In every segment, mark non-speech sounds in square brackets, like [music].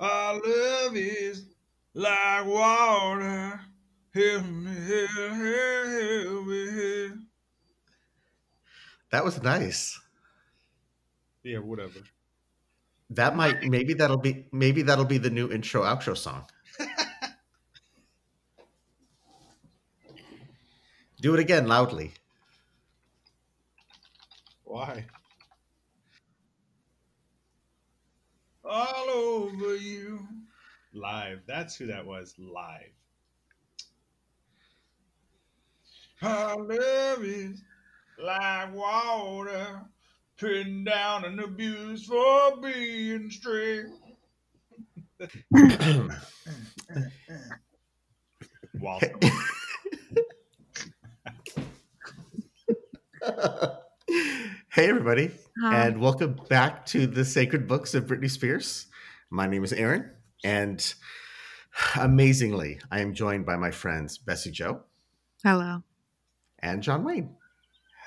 Our love is like water. That was nice. Yeah, whatever. That might maybe that'll be maybe that'll be the new intro outro song. [laughs] Do it again loudly. Why? All over you. Live. That's who that was. Live. Our love is like water, putting down an abuse for being straight. [coughs] Walter. [laughs] hey everybody, Hi. and welcome back to the Sacred Books of Britney Spears. My name is Aaron, and amazingly, I am joined by my friends Bessie Jo Hello. and John Wayne.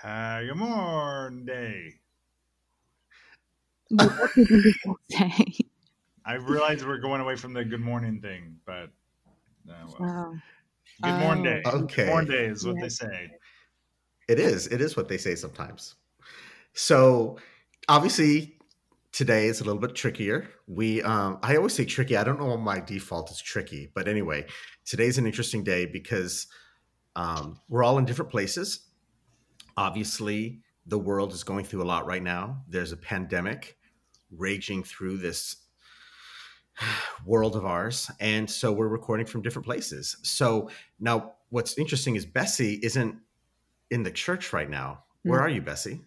Hi, good morning. What did you say? I realize we're going away from the good morning thing, but uh, well. Oh, good morning day. Oh. Okay. Good morning day is what Yeah. they say. It is. It is what they say sometimes. So obviously today is a little bit trickier. We um I always say tricky. I don't know why my default is tricky, but anyway, today's an interesting day because um we're all in different places. Obviously, the world is going through a lot right now. There's a pandemic raging through this [sighs] world of ours and so we're recording from different places. So now what's interesting is Bessie isn't in the church right now. Where No. are you, Bessie?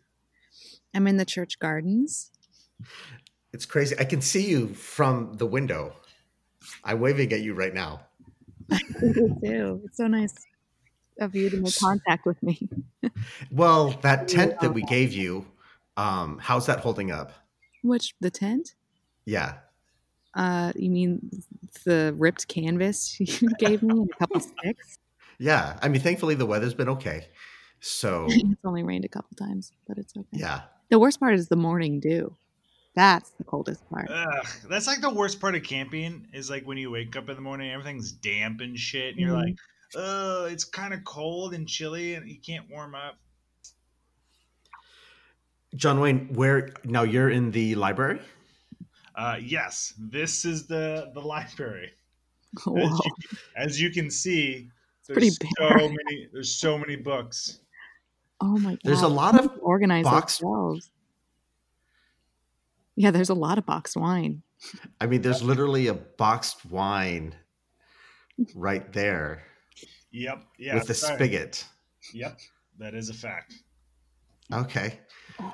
I'm in the church gardens. It's crazy. I can see you from the window. I'm waving at you right now. [laughs] You do. It's so nice of you to make contact with me. [laughs] Well, that tent that we gave you, um, how's that holding up? Which the tent? Yeah. Uh, you mean the ripped canvas [laughs] you gave me and a couple sticks? Yeah. I mean, thankfully the weather's been okay. So It's only rained a couple times, but it's okay. yeah. The worst part is the morning dew. That's the coldest part. Ugh, that's like the worst part of camping is like when you wake up in the morning, everything's damp and shit, and you're Mhm. like, oh, it's kind of cold and chilly, and you can't warm up. John Wayne, where now you're in the library? Uh, yes, this is the the library. [laughs] Whoa. As you can see, pretty there's so many there's so many books. Oh my god. There's a lot of organized box- themselves. Yeah, there's a lot of boxed wine. I mean, there's literally a boxed wine right there Yep, yeah, with the sorry. spigot. Yep, that is a fact. Okay.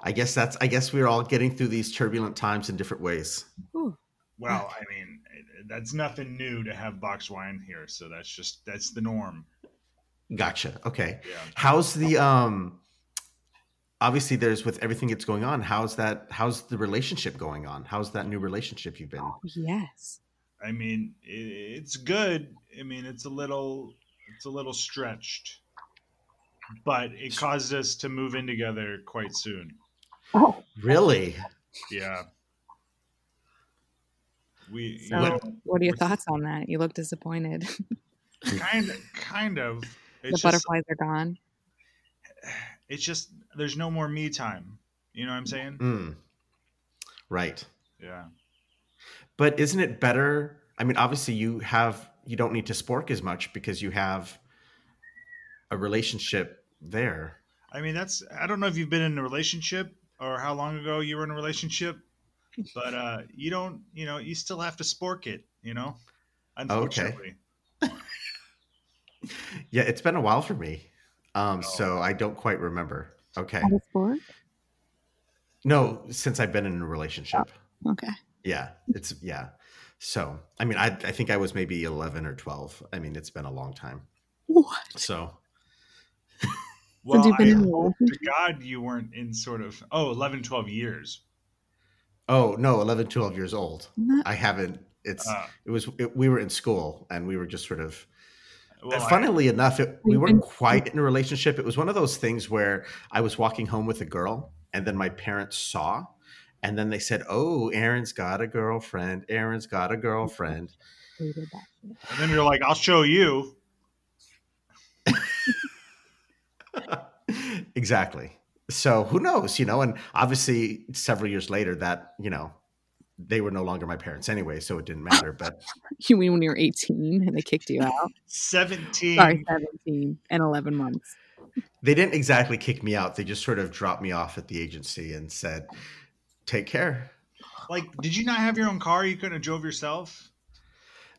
I guess that's I guess we're all getting through these turbulent times in different ways. Ooh. Well, I mean, that's nothing new to have boxed wine here, so that's just that's the norm. Gotcha. Okay. Yeah. How's the um obviously there's with everything that's going on, how's that how's the relationship going on? How's that new relationship you've been? Oh, yes. I mean, i it's good. I mean, it's a little it's a little stretched, but it caused us to move in together quite soon. Oh, Really? Yeah. We you so know, what are your thoughts on that? You look disappointed. kind of kind of [laughs] the it's just, butterflies are gone. [sighs] it's just there's no more me time. You know what I'm saying? Mm. Right. Yeah. But isn't it better? I mean, obviously you have you don't need to spork as much because you have a relationship there. I mean, that's I don't know if you've been in a relationship or how long ago you were in a relationship, but uh, you don't, you know, you still have to spork it, you know. Unfortunately, [laughs] Yeah, it's been a while for me. Um, Oh. so I don't quite remember. Okay. At a sport? No, since I've been in a relationship. Okay. Yeah, it's yeah. So I mean, I I think I was maybe eleven or twelve. I mean, it's been a long time. What? So [laughs] well, been I hope to? God you weren't in sort of oh 11, 12 years. oh no, 11, 12 years old. Not- I haven't. It's Uh, it was it, we were in school and we were just sort of. Well, I- funnily enough, it, we weren't quite [laughs] in a relationship. It was one of those things where I was walking home with a girl, and then my parents saw, And then they said, "Oh, Aaron's got a girlfriend. Aaron's got a girlfriend." Hated that shit. And then you're like, I'll show you. [laughs] exactly. So who knows, you know? And obviously, several years later, that you know, they were no longer my parents anyway, so it didn't matter. But [laughs] You mean when you were 18 and they kicked you out? 17. Sorry, 17 and 11 months. they didn't exactly kick me out. They just sort of dropped me off at the agency and said, "Take care." Like, did you not have your own car? You couldn't have drove yourself?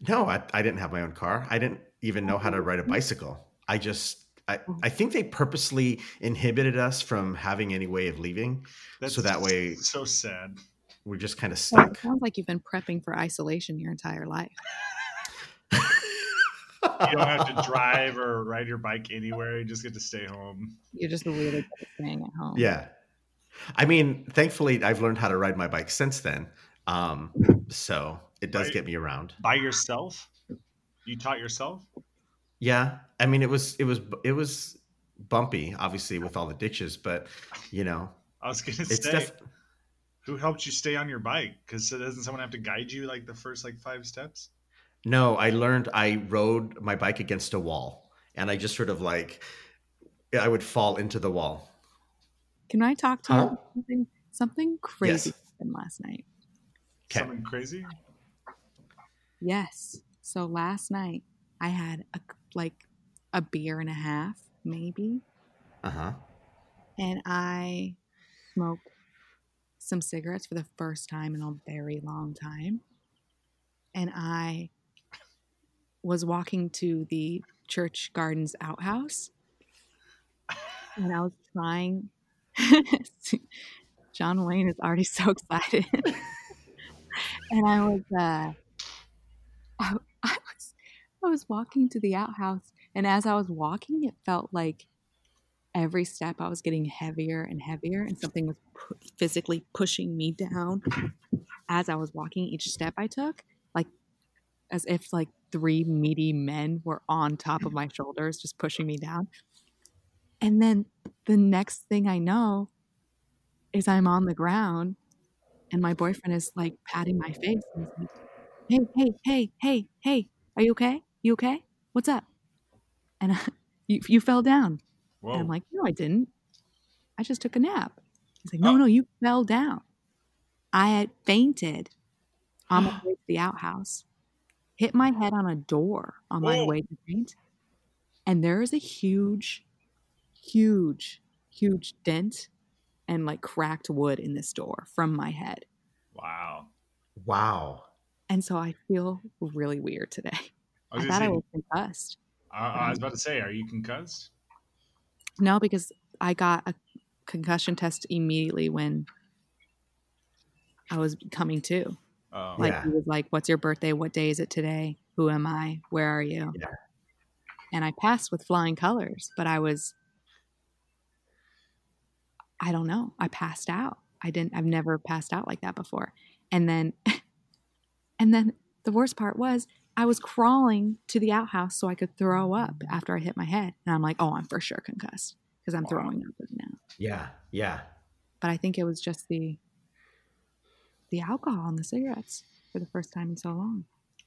No, I, I didn't have my own car. I didn't even know how to ride a mm-hmm. bicycle. I just, I, mm-hmm. I think they purposely inhibited us from having any way of leaving. So that way- So sad. We're just kind of Well, stuck. it sounds like you've been prepping for isolation your entire life. [laughs] You don't have to drive or ride your bike anywhere. You just get to stay home. You're just really good at staying at home. yeah. I mean, thankfully, I've learned how to ride my bike since then. Um, so it does Right. get me around. By yourself? You taught yourself? Yeah. I mean, it was, it was, it was bumpy, obviously, with all the ditches, but you know, I was going to it's say, def- who helped you stay on your bike? Because doesn't someone have to guide you like the first like five steps? No, I learned I rode my bike against a wall and I just sort of like I would fall into the wall. Can I talk to you Huh? about something? Something crazy Yes. happened last night. 'Kay. Something crazy? Yes. So last night I had a like a beer and a half, maybe, Uh-huh. and I smoked some cigarettes for the first time in a very long time. And I was walking to the church gardens outhouse and I was trying [laughs] John Wayne is already so excited. [laughs] and I was uh I, [laughs] I was I was walking to the outhouse and as I was walking it felt like every step I was getting heavier and heavier and something was pu- physically pushing me down as I was walking each step I took like as if like three meaty men were on top of my shoulders just pushing me down and then the next thing I know is I'm on the ground and my boyfriend is like patting my face and he's like, Hey, hey, hey, hey, hey, are you okay? You okay? What's up? And [laughs] you, you fell down. Whoa. And I'm like, No, I didn't. I just took a nap. He's like, No, Oh. no, you fell down. I had fainted on my [gasps] way to the outhouse, hit my head on a door on my Whoa. way to faint. And there is a huge, huge, huge dent and like cracked wood in this door from my head. wow. Wow. And so I feel really weird today. I I, thought say, I was concussed. I, I was about to say, are you concussed? No, because I got a concussion test immediately when I was coming to. Oh, Like Yeah. he was like, "What's your birthday? What day is it today? Who am I? Where are you?" Yeah. And I passed with flying colors, but I was I don't know. I passed out. I didn't I've never passed out like that before. And then [laughs] and then the worst part was I was crawling to the outhouse so I could throw up after I hit my head. And I'm like, "Oh, I'm for sure concussed because I'm Wow. throwing up right now." Yeah. Yeah. But I think it was just the the alcohol and the cigarettes for the first time in so long.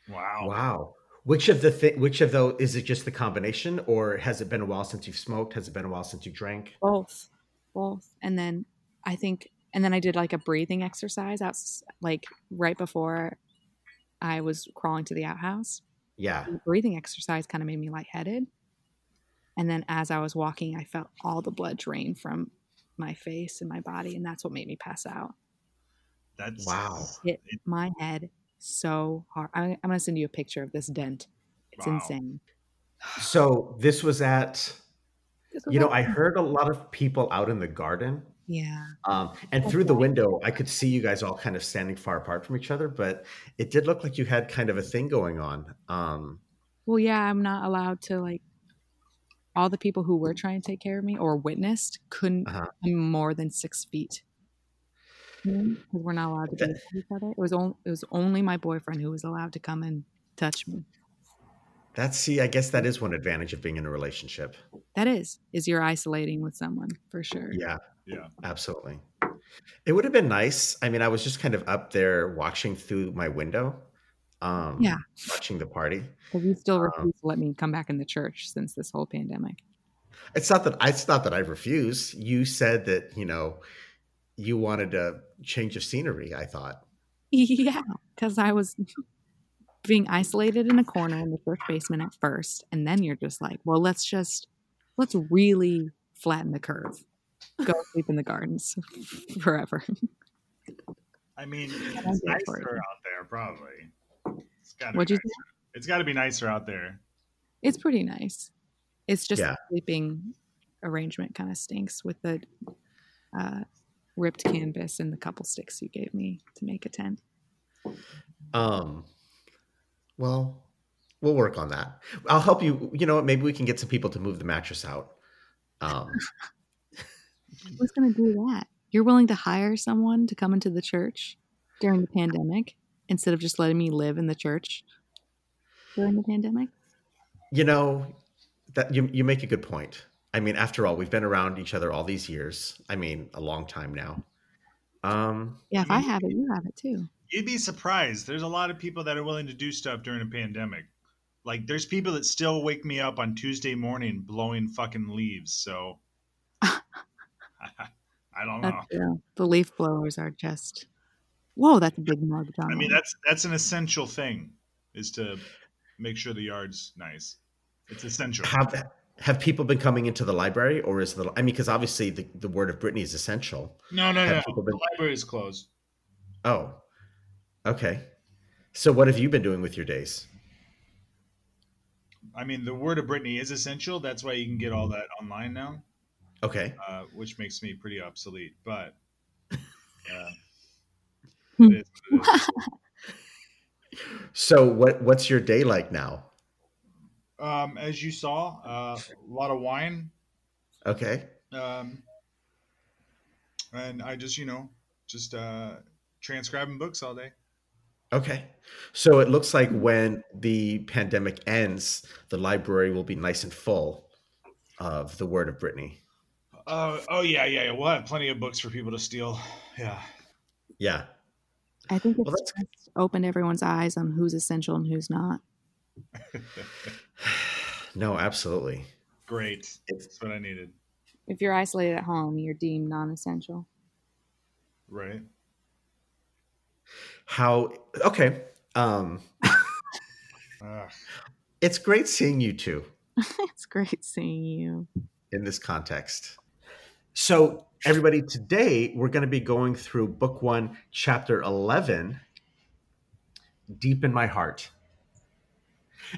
wow. Wow. Which of the thi- which of those is it just the combination or has it been a while since you've smoked? Has it been a while since you drank? both both and then i think and then i did like a breathing exercise out like right before i was crawling to the outhouse Yeah. the breathing exercise kind of made me lightheaded and then as i was walking i felt all the blood drain from my face and my body and that's what made me pass out That's Wow. hit my head so hard I, i'm going to send you a picture of this dent it's Wow. insane So this was at This was you know, I heard a lot of people out in the garden. yeah Um, and through the window, I could see you guys all kind of standing far apart from each other, but it did look like you had kind of a thing going on. Um, Well, yeah, I'm not allowed to like. All the people who were trying to take care of me or witnessed couldn't Uh-huh. come more than six feet. Because we're not allowed to be That- each other. It was only it was only my boyfriend who was allowed to come and touch me. that's see, I guess that is one advantage of being in a relationship. That is, is you're isolating with someone for sure. Yeah, Yeah. absolutely. It would have been nice. I mean, I was just kind of up there watching through my window. Um, Yeah. watching the party. Because you still Um, to let me come back in the church since this whole pandemic. It's not that it's not that I refuse. You said that you know you wanted a change of scenery. I thought. Yeah, because I was being isolated in a corner in the church basement at first, and then you're just like, well, let's just let's really flatten the curve. Go sleep in the gardens [laughs] forever. I mean, [laughs] I'm it's nicer out there, probably. It's got What'd you to It's got to be nicer out there. It's pretty nice. It's just Yeah. the sleeping arrangement kind of stinks with the uh, ripped canvas and the couple sticks you gave me to make a tent. Um, well, we'll work on that. I'll help you. You know? Maybe we can get some people to move the mattress out. Um, [laughs] Who's going to do that? You're willing to hire someone to come into the church during the pandemic instead of just letting me live in the church during the pandemic? you know that you you make a good point. I mean, after all, we've been around each other all these years. I mean, a long time now. Um, Yeah, if I have it, you have it too. You'd be surprised. There's a lot of people that are willing to do stuff during a pandemic. Like, there's people that still wake me up on Tuesday morning blowing fucking leaves. So, [laughs] [laughs] I don't know. That's true. The leaf blowers are just. Whoa, that's a big mug, John. I mean, that's that's an essential thing, is to make sure the yard's nice. It's essential. have have people been coming into the library, or is the I mean, because obviously the, the word of Britney is essential. No, no, have no. been- The library is closed. Oh, okay. So, what have you been doing with your days? I mean, the word of Britney is essential. That's why you can get all that online now, Okay. uh, which makes me pretty obsolete. But uh. It is what it is. So, what what's your day like now? Um, as you saw, uh, a lot of wine, Okay. um, and I just, you know, just uh, transcribing books all day. Okay. So it looks like when the pandemic ends, the library will be nice and full of the word of Britney. Uh, oh yeah, yeah, yeah. We'll have plenty of books for people to steal. Yeah. Yeah. I think it's Well, just opened everyone's eyes on who's essential and who's not. [laughs] no, absolutely. Great. That's what I needed. If you're isolated at home, you're deemed non-essential. Right. how okay. Um it's great seeing you two [laughs] it's great seeing you. in this context. So, everybody, today we're going to be going through book 1, chapter 11, Deep in My Heart.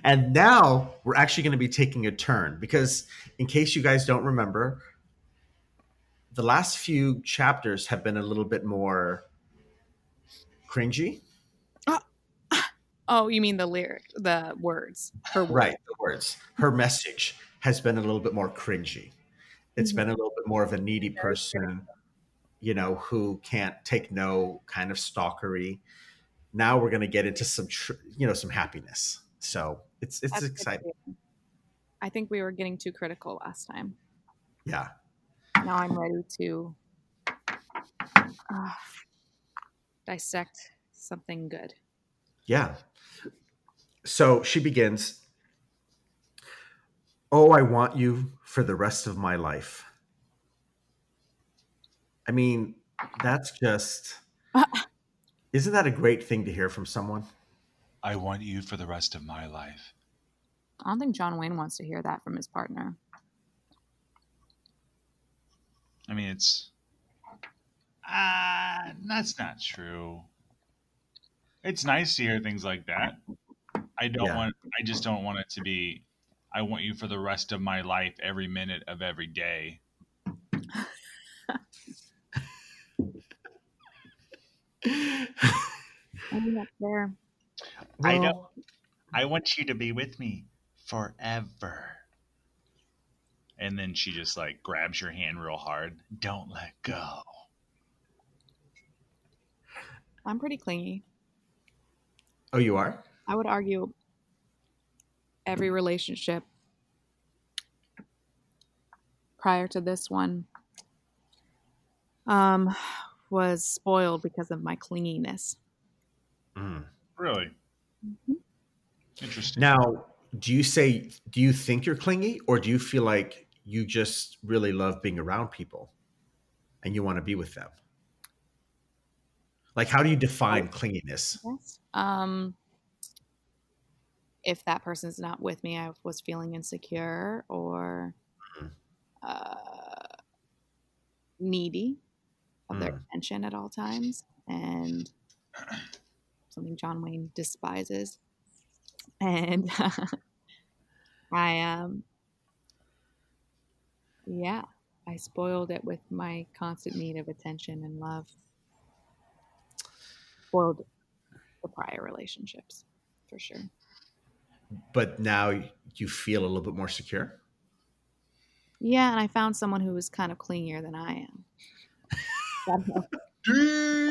And now we're actually going to be taking a turn because, in case you guys don't remember, the last few chapters have been a little bit more cringy. Oh, oh you mean the lyric, the words, her words. Right, the words. Her message has been a little bit more cringy. It's Mhm. been a little bit more of a needy person, you know, who can't take no kind of stalkery. Now we're going to get into some, tr- you know, some happiness. So it's it's That's exciting. I think we were getting too critical last time. Yeah. Now I'm ready to uh, dissect something good. Yeah. So she begins, Oh, I want you for the rest of my life. I mean, that's just, [laughs] isn't that a great thing to hear from someone? I want you for the rest of my life. I don't think John Wayne wants to hear that from his partner. I mean, it's. Ah, that's not true. It's nice to hear things like that. I don't Yeah. want. I just don't want it to be. I want you for the rest of my life, every minute of every day. I think that's fair. I Well, know. I want you to be with me forever. And then she just like grabs your hand real hard. Don't let go. I'm pretty clingy. Oh, you are? I would argue every relationship prior to this one um, was spoiled because of my clinginess. Mm. Really Mhm. interesting. Now, do you say do you think you're clingy, or do you feel like you just really love being around people, and you want to be with them? Like, how do you define clinginess? Yes. Um, if that person's not with me, I was feeling insecure or Mhm. uh, needy of their Mm. attention at all times, and [clears throat] something John Wayne despises. And [laughs] I um, yeah, I spoiled it with my constant need of attention and love. Spoiled the prior relationships, for sure. But now you feel a little bit more secure. Yeah, and I found someone who was kind of clingier than I am. So, [laughs]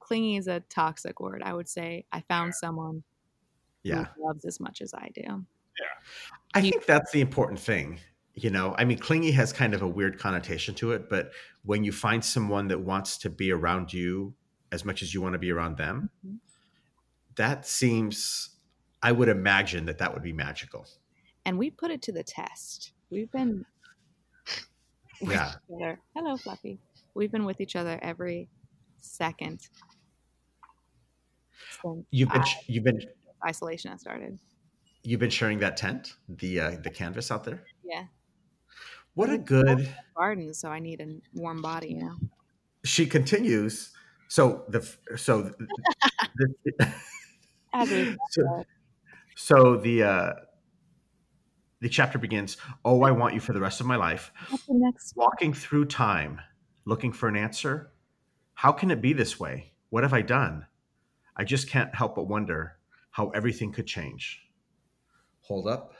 clingy is a toxic word. I would say I found someone Yeah. who loves as much as I do. Yeah. I You- think that's the important thing. You know, I mean, clingy has kind of a weird connotation to it, but when you find someone that wants to be around you as much as you want to be around them, Mhm. that seems, I would imagine that that would be magical. And we put it to the test. We've been [sighs] with Yeah. each other. Hello, Fluffy. We've been with each other every second You've been, uh, you've been, isolation has started. you've been sharing that tent, the uh, the canvas out there. Yeah. What a Mhm. good. Garden, so I need a warm body, you know. She continues. So the so the, As we so, so the uh, the chapter begins. Oh, I want you for the rest of my life. the next Walking through time, looking for an answer. How can it be this way? What have I done? I just can't help but wonder how everything could change. Hold up.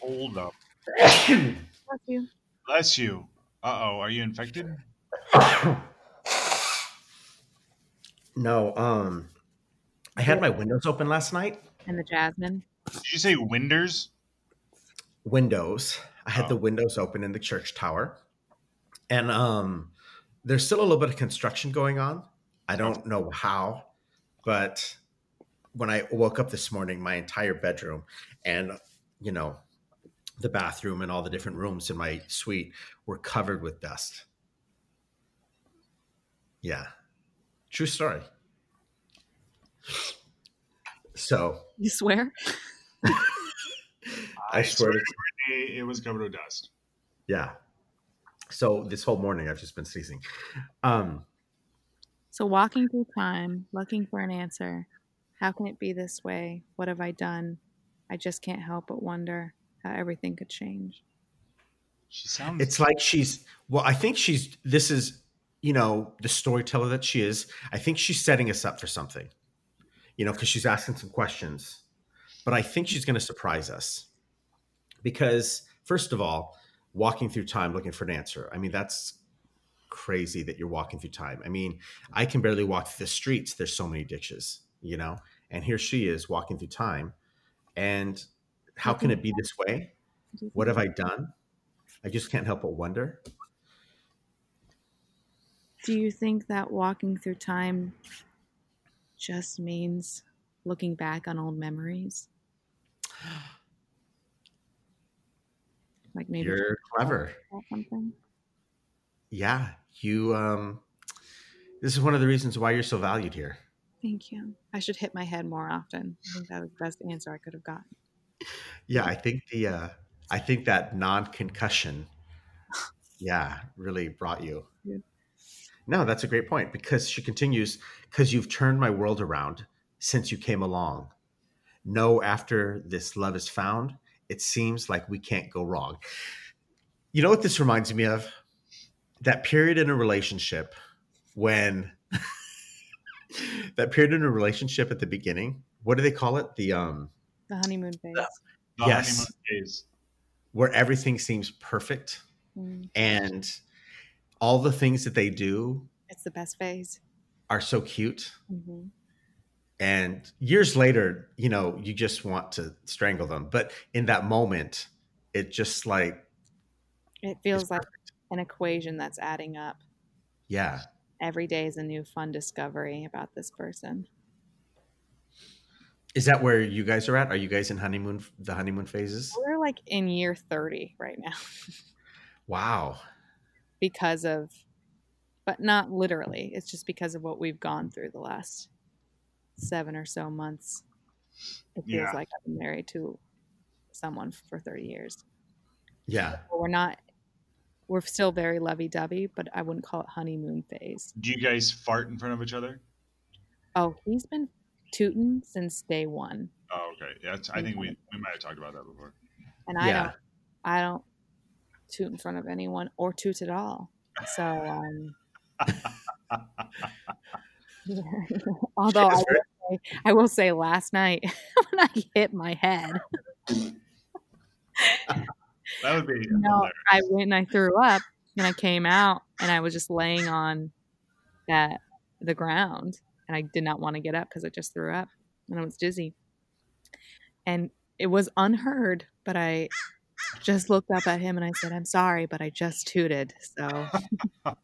Hold up. Bless you. Bless you. Uh oh. Are you infected? [coughs] [coughs] [coughs] no, um, I had my windows open last night. And the jasmine. Did you say Winders? Windows. I had Oh. the windows open in the church tower, and um, there's still a little bit of construction going on. I don't know how, but when I woke up this morning, my entire bedroom and you know the bathroom and all the different rooms in my suite were covered with dust. Yeah, true story. So You swear? [laughs] I swear, to, it was covered with dust. yeah. So this whole morning I've just been sneezing. Um, So walking through time, looking for an answer. How can it be this way? What have I done? I just can't help but wonder how everything could change. She sounds. it's like she's well i think she's this is you know the storyteller that she is i think she's setting us up for something you know because she's asking some questions. But i think she's going to surprise us because first of all walking through time looking for an answer. I mean that's crazy that you're walking through time. I mean i can barely walk through the streets. There's so many ditches you know and here she is walking through time. And how can mm-hmm. it be this way? What have i done? I just can't help but wonder Do you think that walking through time just means looking back on old memories? Like maybe You're clever. something? Yeah, you. Um, this is one of the reasons why you're so valued here. Thank you. I should hit my head more often. I think that was the best answer I could have gotten. Yeah, I think the. Uh, I think that non-concussion. [laughs] Yeah, really brought you. Yeah. No, that's a great point because she continues. Because you've turned my world around since you came along. No, after this love is found, it seems like we can't go wrong. You know what this reminds me of? That period in a relationship when [laughs] that period in a relationship at the beginning. What do they call it? The um The honeymoon phase. The Yes. honeymoon phase. where everything seems perfect Mm, and all the things that they do it's the best phase. are so cute. hmm And years later, you know, you just want to strangle them. But in that moment, it just like It feels like an equation that's adding up. Yeah. Every day is a new fun discovery about this person. Is that where you guys are at? Are you guys in honeymoon the honeymoon phases? We're like in year 30 right now [laughs] Wow. Because of, but not literally. It's just because of what we've gone through the last seven or so months. It feels Yeah. like I've been married to someone for 30 years. Yeah. But we're not, we're still very lovey dovey, but I wouldn't call it honeymoon phase. Do you guys fart in front of each other? Oh, he's been tooting since day one. Oh, okay. Yeah, I think we, we might have talked about that before. And I Yeah. don't, I don't toot in front of anyone or toot at all. So, um, [laughs] although I will, say, I will say last night [laughs] when I hit my head, [laughs] That would be no, hilarious. I went and I threw up and I came out and I was just laying on that the ground and I did not want to get up because I just threw up and I was dizzy. And it was unheard, but I just looked up at him and I said, I'm sorry, but I just tooted. So [laughs] I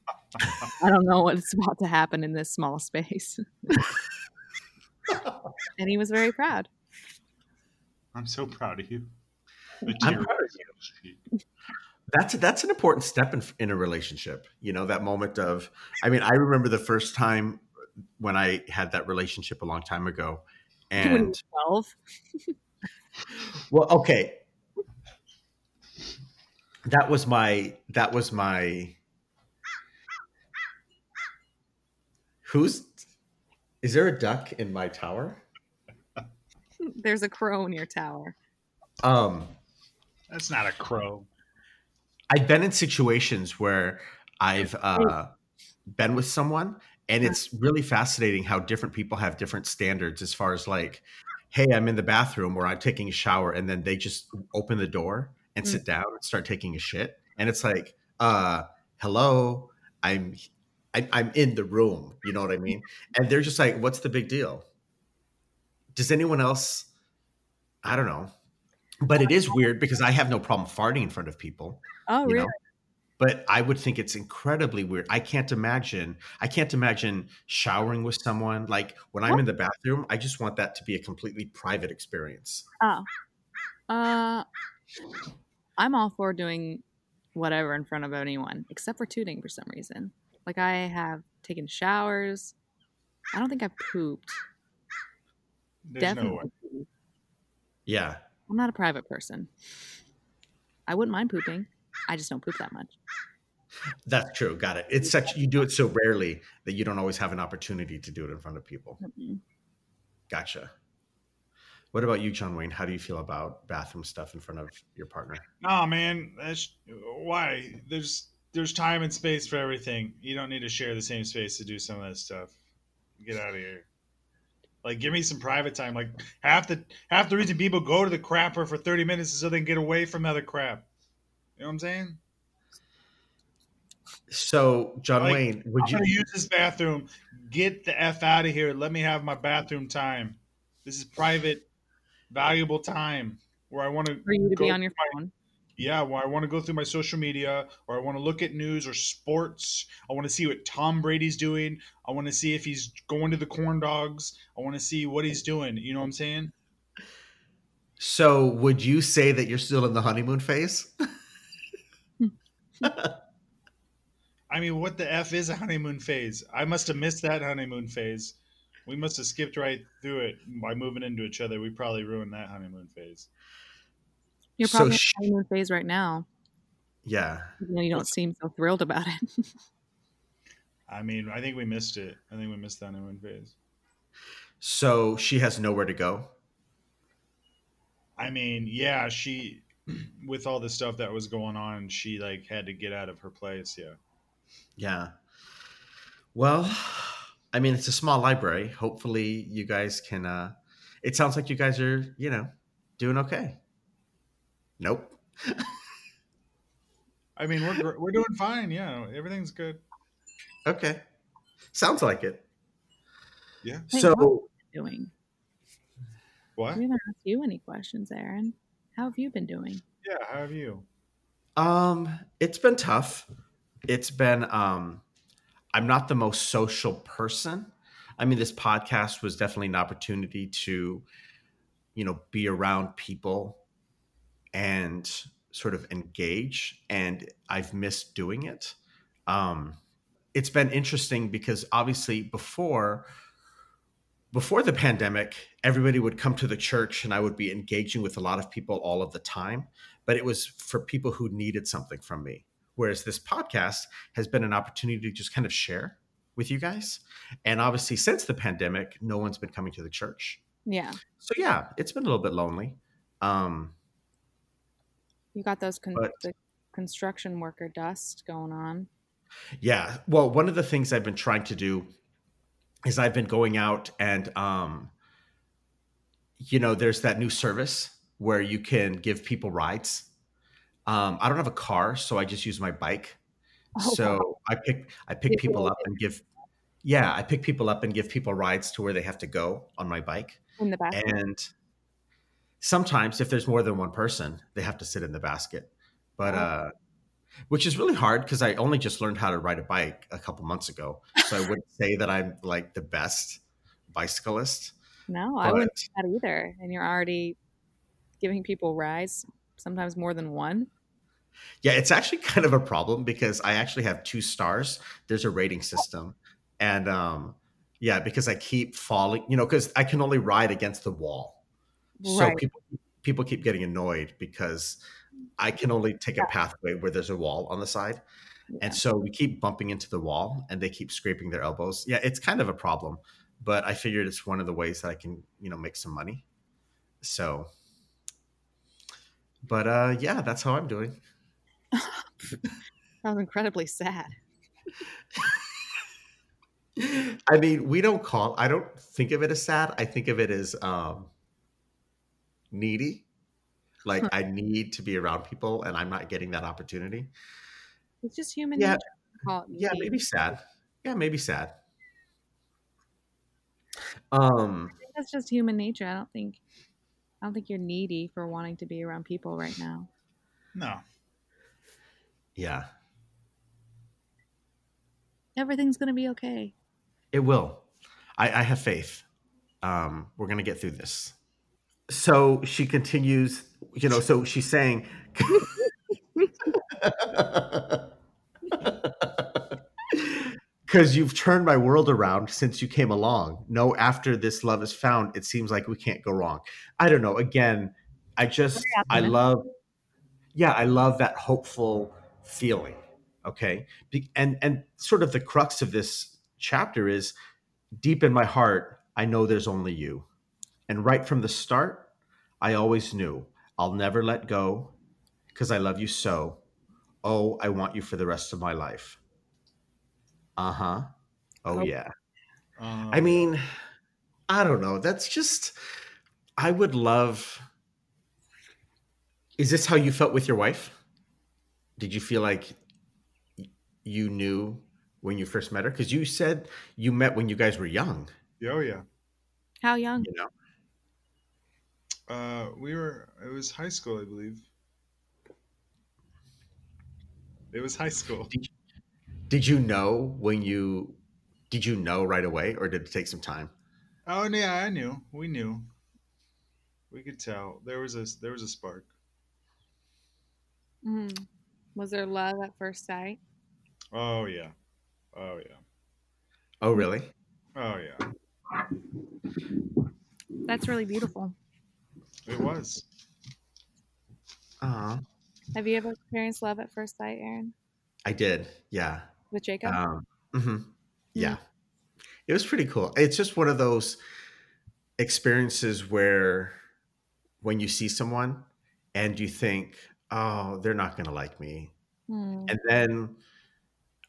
don't know what's about to happen in this small space. [laughs] and he was very proud. I'm so proud of you. I'm proud of rolls down the cheek. That's that's an important step in in a relationship. You know, that moment of I mean, I remember the first time when I had that relationship a long time ago. And 12. [laughs] well, okay. That was my that was my Who's is there a duck in my tower? There's a crow in your tower. Um That's not a crow. I've been in situations where I've uh, been with someone, and it's really fascinating how different people have different standards as far as like, hey, I'm in the bathroom or I'm taking a shower, and then they just open the door and Mm. sit down and start taking a shit, and it's like, uh, hello, I'm. I'm I'm in the room, you know what I mean? [laughs] And they're just like, "What's the big deal?" Does anyone else? I don't know, but it is weird because I have no problem farting in front of people Oh, really? know but i would think it's incredibly weird i can't imagine i can't imagine showering with someone like when i'm in the bathroom i just want that to be a completely private experience Oh. Uh, I'm all for doing whatever in front of anyone, except for tooting for some reason. Like I have taken showers. I don't think I've pooped. There's Definitely. no way. yeah I'm not a private person. I wouldn't mind pooping. I just don't poop that much. that's true got it it's such you do it so rarely that you don't always have an opportunity to do it in front of people Mm-mm. gotcha what about you john wayne how do you feel about bathroom stuff in front of your partner No, man. That's why there's there's time and space for everything. You don't need to share the same space to do some of that stuff. Get out of here. Like, give me some private time. Like half the half the reason people go to the crapper for thirty minutes is so they can get away from other crap. You know what I'm saying? so john Like, wayne would I'm you use this bathroom. Get the f out of here. Let me have my bathroom time. This is private, valuable time where I want to For you to be on your my- phone. yeah, where I want to go through my social media or I want to look at news or sports. I want to see what Tom Brady's doing. I want to see if he's going to the corn dogs. I want to see what he's doing. You know what I'm saying? so would you say that you're still in the honeymoon phase [laughs] I mean, what the F is a honeymoon phase? I must have missed that honeymoon phase. We must have skipped right through it by moving into each other. We probably ruined that honeymoon phase. You're So probably in sh- the honeymoon phase right now. yeah Even though you don't seem so thrilled about it. I mean, I think we missed it. I think we missed the honeymoon phase. So she has nowhere to go. I mean, yeah, she, [clears throat] with all the stuff that was going on, she like had to get out of her place. Yeah. Yeah. Well, I mean, it's a small library. Hopefully, you guys can. uh It sounds like you guys are, you know, doing okay. Nope. [laughs] I mean, we're we're doing fine. Yeah, everything's good. Okay. Sounds like it. Yeah. Hey, So, doing. What? We haven't asked you any questions, Aaron. How have you been doing? Yeah. How have you? Um, it's been tough. It's been um I'm not the most social person. I mean, this podcast was definitely an opportunity to, you know, be around people and sort of engage. And I've missed doing it. Um, it's been interesting because obviously before before the pandemic, everybody would come to the church and I would be engaging with a lot of people all of the time, but it was for people who needed something from me. Whereas this podcast has been an opportunity to just kind of share with you guys. And obviously, since the pandemic, no one's been coming to the church. Yeah. So, yeah, it's been a little bit lonely. Um, You got those con- But- the construction worker dust going on. Yeah. Well, one of the things I've been trying to do is I've been going out and, um, you know, there's that new service where you can give people rides. Um, I don't have a car, so I just use my bike. Oh, so I pick I pick people up and give, yeah, I pick people up and give people rides to where they have to go on my bike. in the back. And sometimes, if there's more than one person, they have to sit in the basket. But Oh. uh, which is really hard because I only just learned how to ride a bike a couple months ago. So I wouldn't say that I'm like the best bicyclist. no, I wouldn't do that either. And you're already giving people rides, sometimes more than one. Yeah, it's actually [laughs] kind of a problem because I actually have two stars. There's a rating system. And um, yeah, because I keep falling, you know, because I can only ride against the wall. Right. So people people keep getting annoyed because I can only take a pathway where there's a wall on the side. Yeah. And so we keep bumping into the wall and they keep scraping their elbows. Yeah, it's kind of a problem, but I figured it's one of the ways that I can, you know, make some money. So but uh yeah, that's how I'm doing. [laughs] That was incredibly sad. [laughs] I mean, we don't call I don't think of it as sad. I think of it as um needy. Like Huh. I need to be around people and I'm not getting that opportunity. It's just human Yeah. nature. Call it Yeah, maybe sad. Yeah, maybe sad. Um I think that's just human nature. I don't think I don't think you're needy for wanting to be around people right now. No. Yeah, Everything's gonna be okay. it will. I, I have faith. Um, we're gonna get through this. So she continues, you know, so she's saying [laughs] Because you've turned my world around since you came along. No, after this love is found, it seems like we can't go wrong. I don't know. Again, I just, I love, yeah, I love that hopeful feeling. Okay. And, and sort of the crux of this chapter is deep in my heart, I know there's only you. And right from the start, I always knew I'll never let go because I love you so. Oh, I want you for the rest of my life. Uh huh. Oh, Oh. yeah. Um, I mean, I don't know. That's just, I would love. Is this how you felt with your wife? Did you feel like you knew when you first met her? Because you said you met when you guys were young, oh yeah. How young? you know? Uh, we were. It was high school, I believe. It was high school. Did you know when you, did you know right away or did it take some time? Oh yeah, I knew. We knew. We could tell. There was a there was a spark. Mhm. Was there love at first sight? Oh yeah. Oh yeah. Oh, really? Oh yeah. That's really beautiful. It was. Uh, Have you ever experienced love at first sight, Aaron? I did. Yeah. With Jacob? Um, mhm. Yeah. It was pretty cool. It's just one of those experiences where when you see someone and you think, oh, they're not going to like me. Hmm. And then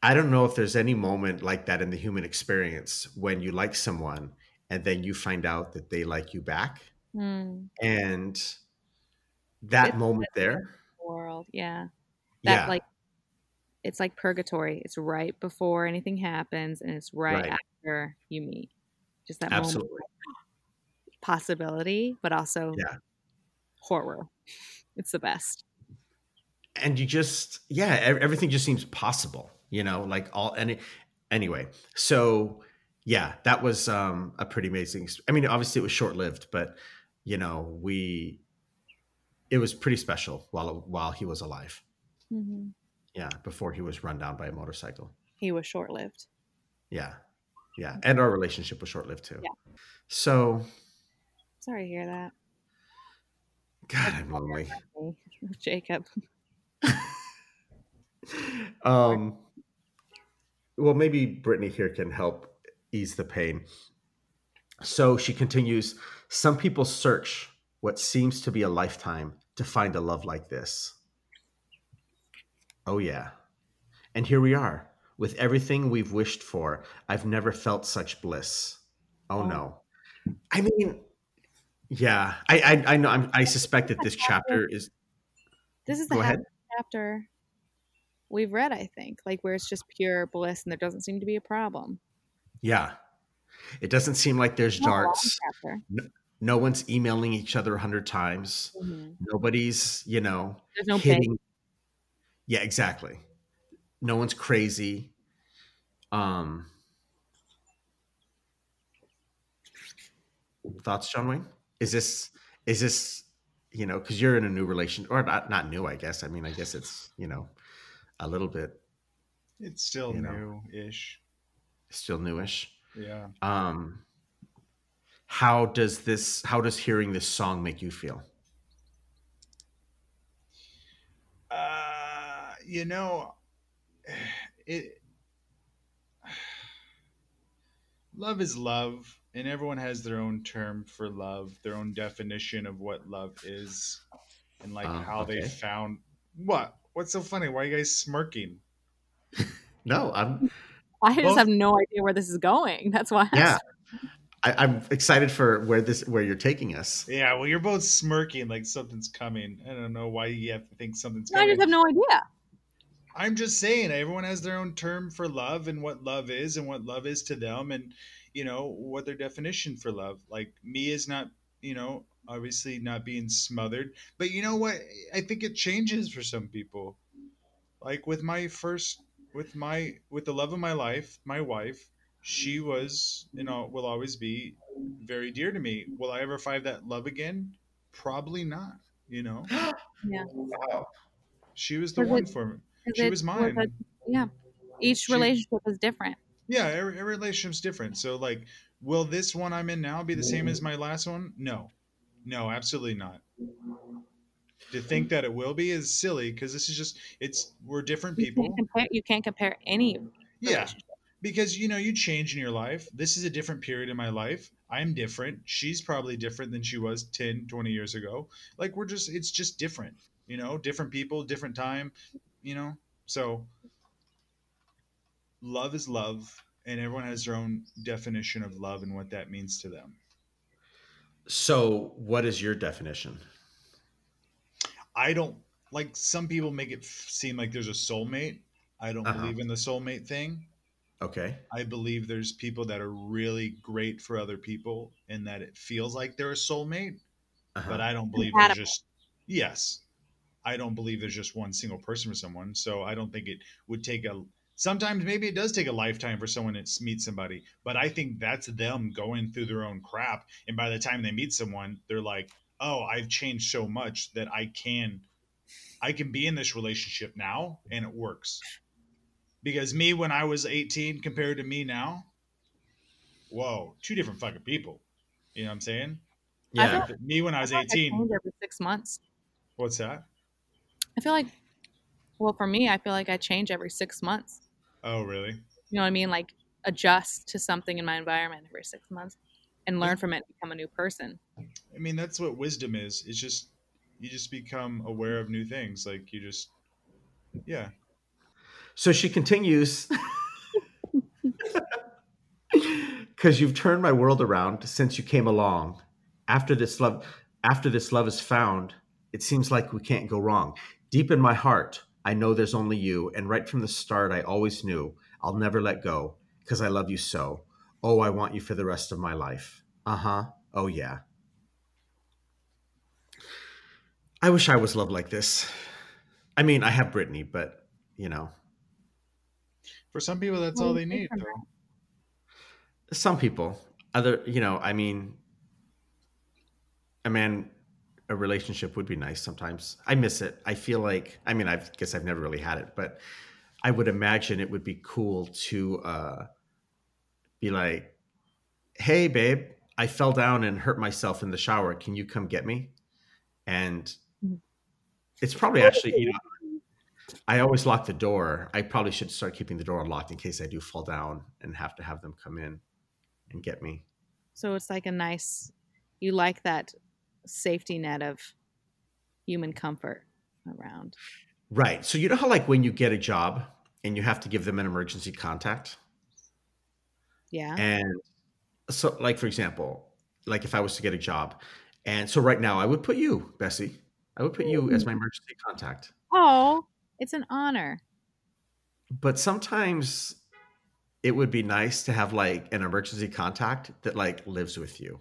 I don't know if there's any moment like that in the human experience when you like someone and then you find out that they like you back. Hmm. And that It's- moment there, World, yeah. That yeah, like it's like purgatory. It's right before anything happens, and it's right, Right. after you meet. Just that moment, absolutely. of possibility, but also Yeah. horror. It's the best. And you just yeah everything just seems possible you know like all any anyway. So yeah that was um a pretty amazing i mean obviously it was short lived but you know we it was pretty special while while he was alive. Hmm yeah before he was run down by a motorcycle. He was short lived. yeah yeah and our relationship was short lived too. Yeah. so Sorry to hear that, god i'm lonely. [laughs] Jacob. Um well maybe Britney here can help ease the pain. So she continues some people search what seems to be a lifetime to find a love like this. Oh yeah. And here we are. With everything we've wished for i've never felt such bliss. Oh Oh. no i mean yeah. I i, I know. I'm, i suspect that this chapter is This is the Go ahead. happiest chapter we've read, I think. Like where it's just pure bliss and there doesn't seem to be a problem. yeah it doesn't seem like there's long darts chapter. no one's emailing each other a hundred times. Mhm. Nobody's, you know, There's no pain. hitting. Yeah, exactly. No one's crazy. Um, thoughts, John Wayne? Is this is this you know because you're in a new relation or not not new? I guess. I mean, I guess it's you know a little bit It's still new-ish. still newish. Yeah. Um, how does this? How does hearing this song make you feel? Uh, you know, [sighs] it. [sighs] Love is love, and everyone has their own term for love, their own definition of what love is, and like Oh, how they found what. What's so funny? Why are you guys smirking? [laughs] No, I'm I just Both- have no idea where this is going. [laughs] That's why. I yeah asked. I, i'm excited for where this where you're taking us Yeah, well, you're both smirking like something's coming. I don't know why you have to think something's coming. I just have no idea. I'm just saying, everyone has their own term for love and what love is and what love is to them, and you know what their definition for love. Like me is not, you know, obviously not being smothered, but you know what? I think it changes for some people. Like with my first, with my, with the love of my life, my wife, she was, you know, will always be very dear to me. Will I ever find that love again? Probably not. You know, [gasps] Yeah. Wow. she was the one it- for me. She it was a- mine. yeah. Each She- relationship is different. Yeah, every, every relationship's different. So, like, will this one I'm in now be the same as my last one? No, no, absolutely not. To think mm. that it will be is silly because this is just it's we're different You people. can't compare. You can't compare any. Yeah, because you know you change in your life. This is a different period in my life. I'm different. She's probably different than she was 10, 20 years ago. Like we're just it's just different. You know, different people, different time. You know, so love is love, and everyone has their own definition of love and what that means to them. So, what is your definition? I don't like some people make it f- seem like there's a soulmate. I don't Uh-huh. believe in the soulmate thing. Okay. I believe there's people that are really great for other people and that it feels like they're a soulmate, Uh-huh. but I don't believe there's just yes. I don't believe there's just one single person for someone. So I don't think it would take a sometimes maybe it does take a lifetime for someone to meet somebody, but I think that's them going through their own crap and by the time they meet someone, they're like, "Oh, I've changed so much that I can I can be in this relationship now and it works." Because me when I was 18 compared to me now, whoa, two different fucking people. You know what I'm saying? yeah. feel- Me when I was feel like I 18, change every six months. what's that? I feel like, well, for me, I feel like I change every six months. Oh, really? You know what I mean? Like adjust to something in my environment every six months and learn from it and become a new person. I mean, that's what wisdom is. It's just you just become aware of new things. Like you just, yeah. So she continues. [laughs] Because you've turned my world around since you came along. After this love, after this love is found, it seems like we can't go wrong. Deep in my heart, I know there's only you, and right from the start, I always knew I'll never let go because I love you so. Oh, I want you for the rest of my life. Uh huh. Oh yeah. I wish I was loved like this. I mean, I have Britney, but you know, For some people, that's all they need. Though. some people, other, you know, I mean, a man, a relationship would be nice sometimes. I miss it. I feel like, I mean, I guess I've never really had it, but I would imagine it would be cool to uh, be like, hey, babe, I fell down and hurt myself in the shower. Can you come get me? And it's probably actually, you know, I always lock the door. I probably should start keeping the door unlocked in case I do fall down and have to have them come in and get me. So it's like a nice, you like that safety net of human comfort around. Right. So you know how like when you get a job and you have to give them an emergency contact? Yeah. And so like for example, like if I was to get a job and so right now I would put you, Bessie. I would put you as my emergency contact. Oh, it's an honor. But sometimes it would be nice to have like an emergency contact that like lives with you.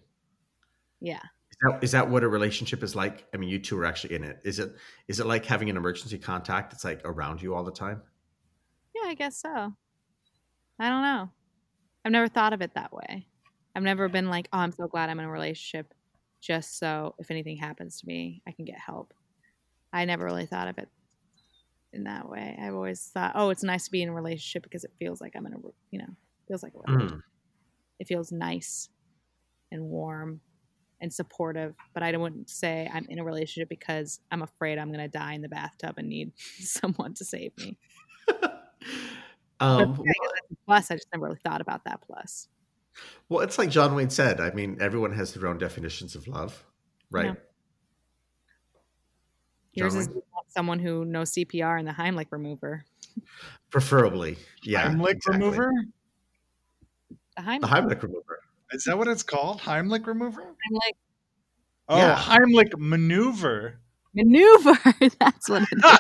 Yeah. Is that, is that what a relationship is like? I mean, you two are actually in it. Is it is it like having an emergency contact that's like around you all the time? Yeah, I guess so. I don't know. I've never thought of it that way. I've never been like, oh, I'm so glad I'm in a relationship just so if anything happens to me, I can get help. I never really thought of it in that way. I've always thought, oh, it's nice to be in a relationship because it feels like I'm in a, you know, feels like a relationship. Mm. It feels nice and warm and supportive. But I wouldn't say I'm in a relationship because I'm afraid I'm going to die in the bathtub and need [laughs] someone to save me. [laughs] um, But yeah, that's a plus, I just never really thought about that plus. well, it's like John Wayne said. I mean, everyone has their own definitions of love, right? Yeah. Yours John is Wayne? someone who knows CPR and the Heimlich remover. Preferably, yeah. Heimlich exactly. remover? The Heimlich, The Heimlich remover. Is that what it's called? Heimlich remover? Heimlich Oh, Yeah. Heimlich maneuver. maneuver. [laughs] That's what it is. [laughs]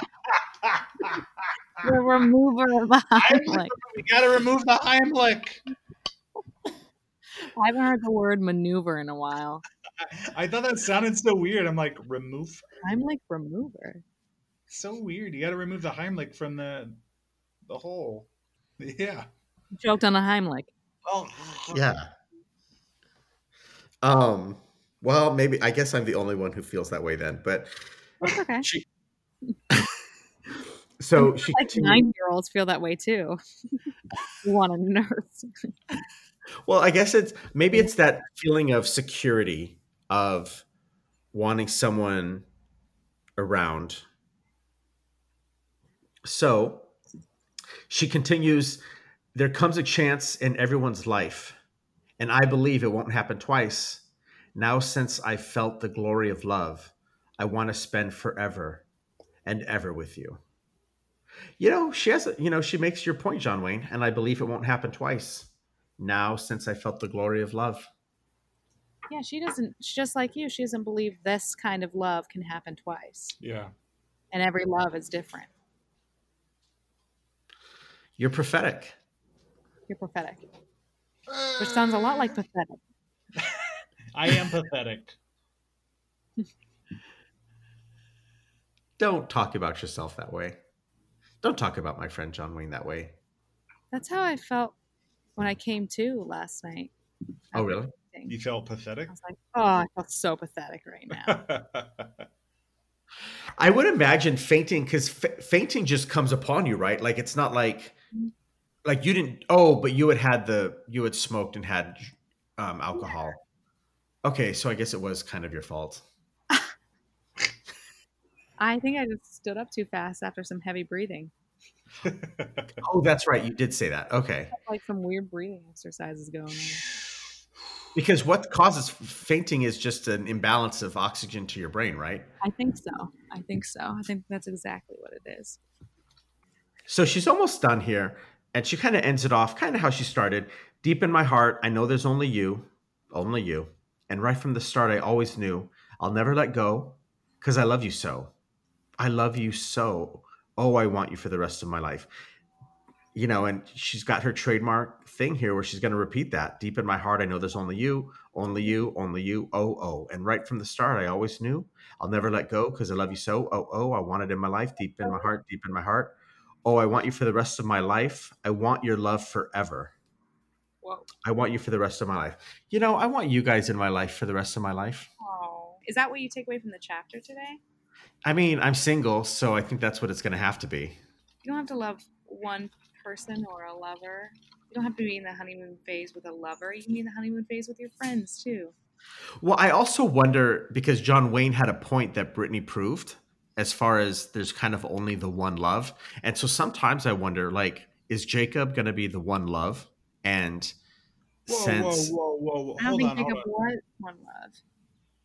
the remover of the Heimlich. Heimlich. We got to remove the Heimlich. I haven't heard the word maneuver in a while. I thought that sounded so weird. I'm like, remove? Heimlich remover. So weird. You got to remove the Heimlich from the the hole. [laughs] Yeah. Joked on a Heimlich. Oh, Yeah. Um. Well, maybe I guess I'm the only one who feels that way then. But That's okay. she. [laughs] so she Like nine year olds feel that way too. [laughs] want a nurse. Well, I guess it's maybe it's that feeling of security of wanting someone around. So she continues there comes a chance in everyone's life, and I believe it won't happen twice. Now, since I felt the glory of love, I want to spend forever and ever with you. You know, she has, a, you know, she makes your point, John Wayne, and I believe it won't happen twice now since I felt the glory of love. Yeah, she doesn't. She's just like you. She doesn't believe this kind of love can happen twice, yeah. and every love is different. You're prophetic. You're prophetic, which sounds a lot like pathetic. [laughs] I am pathetic. Don't talk about yourself that way. Don't talk about my friend John Wayne that way. That's how I felt when I came to last night. Oh, really? You felt pathetic? I was like, oh, I felt so pathetic right now. [laughs] I would imagine fainting because fa- fainting just comes upon you, right? Like it's not like like you didn't. Oh, but you had had the you had smoked and had um, alcohol. Okay, so I guess it was kind of your fault. [laughs] I think I just stood up too fast after some heavy breathing, [laughs] Oh, that's right. You did say that. Okay, like some weird breathing exercises going on. [sighs] because what causes fainting is just an imbalance of oxygen to your brain, right? I think so. I think so. I think that's exactly what it is. So she's almost done here, and she kind of ends it off kind of how she started. Deep in my heart, I know there's only you, only you. And right from the start, I always knew I'll never let go because I love you so. I love you so. Oh, I want you for the rest of my life. you know, and she's got her trademark thing here where she's going to repeat that. Deep in my heart, I know there's only you, only you, only you. Oh, oh. And right from the start, I always knew I'll never let go because I love you so. Oh, oh. I want it in my life, deep in my heart, deep in my heart. Oh, I want you for the rest of my life. I want your love forever. Whoa. I want you for the rest of my life. You know, I want you guys in my life for the rest of my life. Oh. Is that what you take away from the chapter today? I mean, I'm single, so I think that's what it's going to have to be. You don't have to love one person or a lover. You don't have to be in the honeymoon phase with a lover. You can be in the honeymoon phase with your friends too. Well, I also wonder because John Wayne had a point that Britney proved as far as there's kind of only the one love. And so sometimes I wonder like is Jacob going to be the one love and Whoa, since whoa, whoa, whoa, whoa. I Hold think on, hold on. was one love.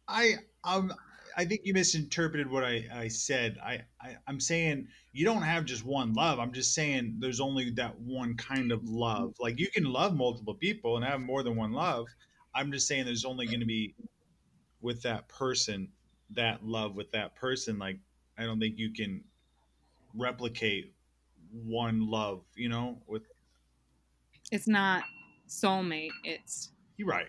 I um I think you misinterpreted what I, I said. I, I I'm saying you don't have just one love. I'm just saying there's only that one kind of love. Like you can love multiple people and have more than one love. I'm just saying there's only going to be with that person that love with that person. Like I don't think you can replicate one love. You know, with It's not soulmate. It's you're right.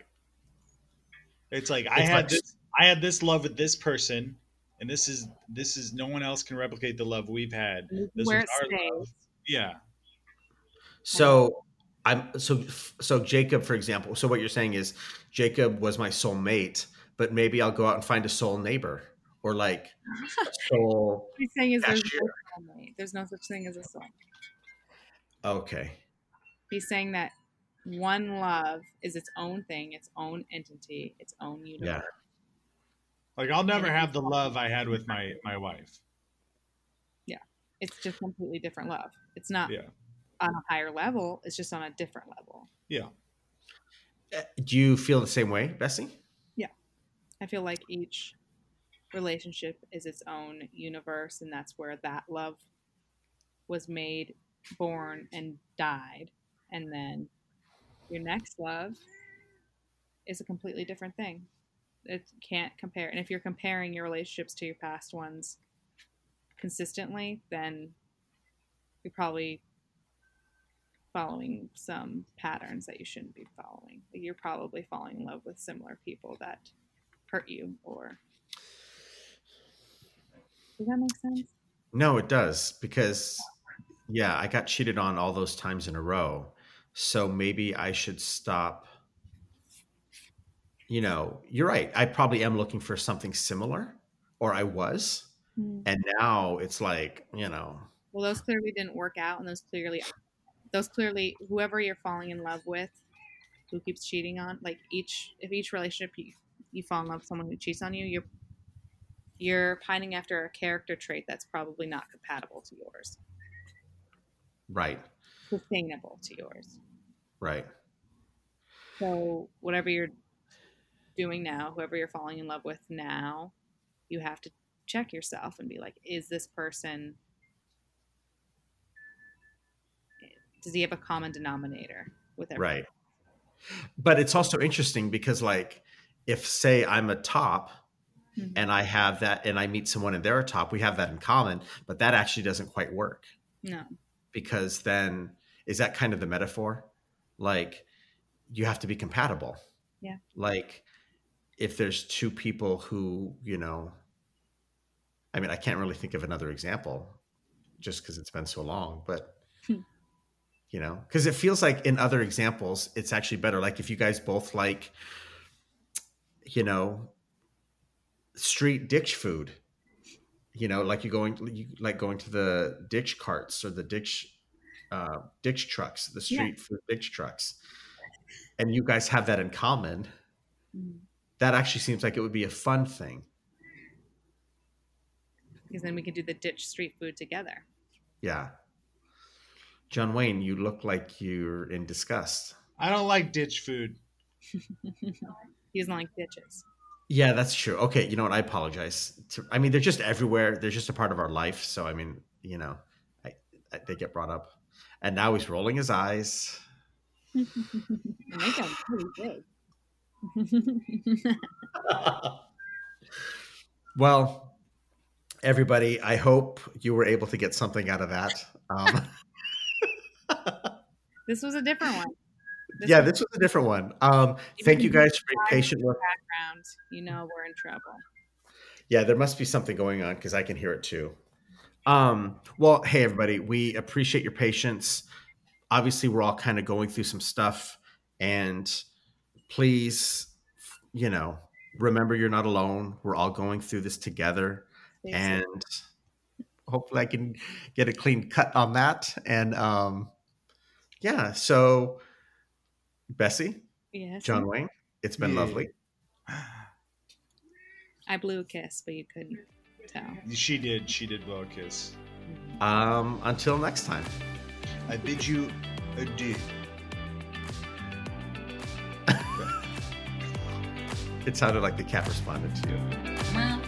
It's like I It's had like- this I had this love with this person and this is this is no one else can replicate the love we've had. This where was it our stays. love. Yeah. So I'm so so Jacob, for example. So what you're saying is Jacob was my soulmate, but maybe I'll go out and find a soul neighbor or like [laughs] soul. He's saying is there's no soulmate. There's no such thing as a soul. Okay, He's saying that one love is its own thing, its own entity, its own universe. Yeah. Like I'll never have the love I had with my my wife. Yeah. It's just completely different love. It's not Yeah. on a higher level. It's just on a different level. Yeah. Uh, do you feel the same way, Bessie? Yeah. I feel like each relationship is its own universe, and that's where that love was made, born, and died. And then your next love is a completely different thing. It can't compare. And if you're comparing your relationships to your past ones consistently, then you're probably following some patterns that you shouldn't be following. You're probably falling in love with similar people that hurt you or does that make sense No, it does because yeah, I got cheated on all those times in a row. So maybe I should stop. You know, you're right. I probably am looking for something similar, or I was. Hmm. And now it's like, you know, well those clearly didn't work out and those clearly those clearly whoever you're falling in love with who keeps cheating on like each if each relationship you, you fall in love with someone who cheats on you you're you're pining after a character trait that's probably not compatible to yours right, sustainable to yours right. So whatever you're doing now, whoever you're falling in love with now, you have to check yourself and be like, is this person does he have a common denominator with everyone? Right. But it's also interesting because, like, if say I'm a top Mhm. and I have that, and I meet someone and they're a top, we have that in common, but that actually doesn't quite work No. because then is that kind of the metaphor? Like, you have to be compatible. Yeah. Like, if there's two people who, you know, I mean, I can't really think of another example just because it's been so long, but Hmm. you know, because it feels like in other examples, it's actually better. Like if you guys both like, you know, street ditch food, you know, like you're going, you like going to the ditch carts or the ditch, uh, ditch trucks, the Yeah. street food ditch trucks, and you guys have that in common. Mhm. That actually seems like it would be a fun thing. Because then we could do the ditch street food together. Yeah. John Wayne, you look like you're in disgust. I don't like ditch food. [laughs] he doesn't like ditches. Yeah, that's true. Okay, you know what? I apologize. To- I mean, they're just everywhere. They're just a part of our life. So, I mean, you know, I, I, they get brought up. And now he's rolling his eyes. They come pretty big. [laughs] well, everybody, I hope you were able to get something out of that. Um, [laughs] This was a different one. This yeah, this was a different one. Um, thank you guys for being patient with. background. You know we're in trouble. Yeah, there must be something going on because I can hear it too. Um, well, hey everybody, we appreciate your patience. Obviously, we're all kind of going through some stuff, and please, you know, remember you're not alone. We're all going through this together, safe. and hopefully, I can get a clean cut on that. And um, yeah, so Bessie, yes, John Wayne, it's been Yeah. lovely. I blew a kiss, but you couldn't tell. She did. She did blow a kiss. Um, until next time. I bid you adieu. [laughs] It sounded like the cat responded to you. Well,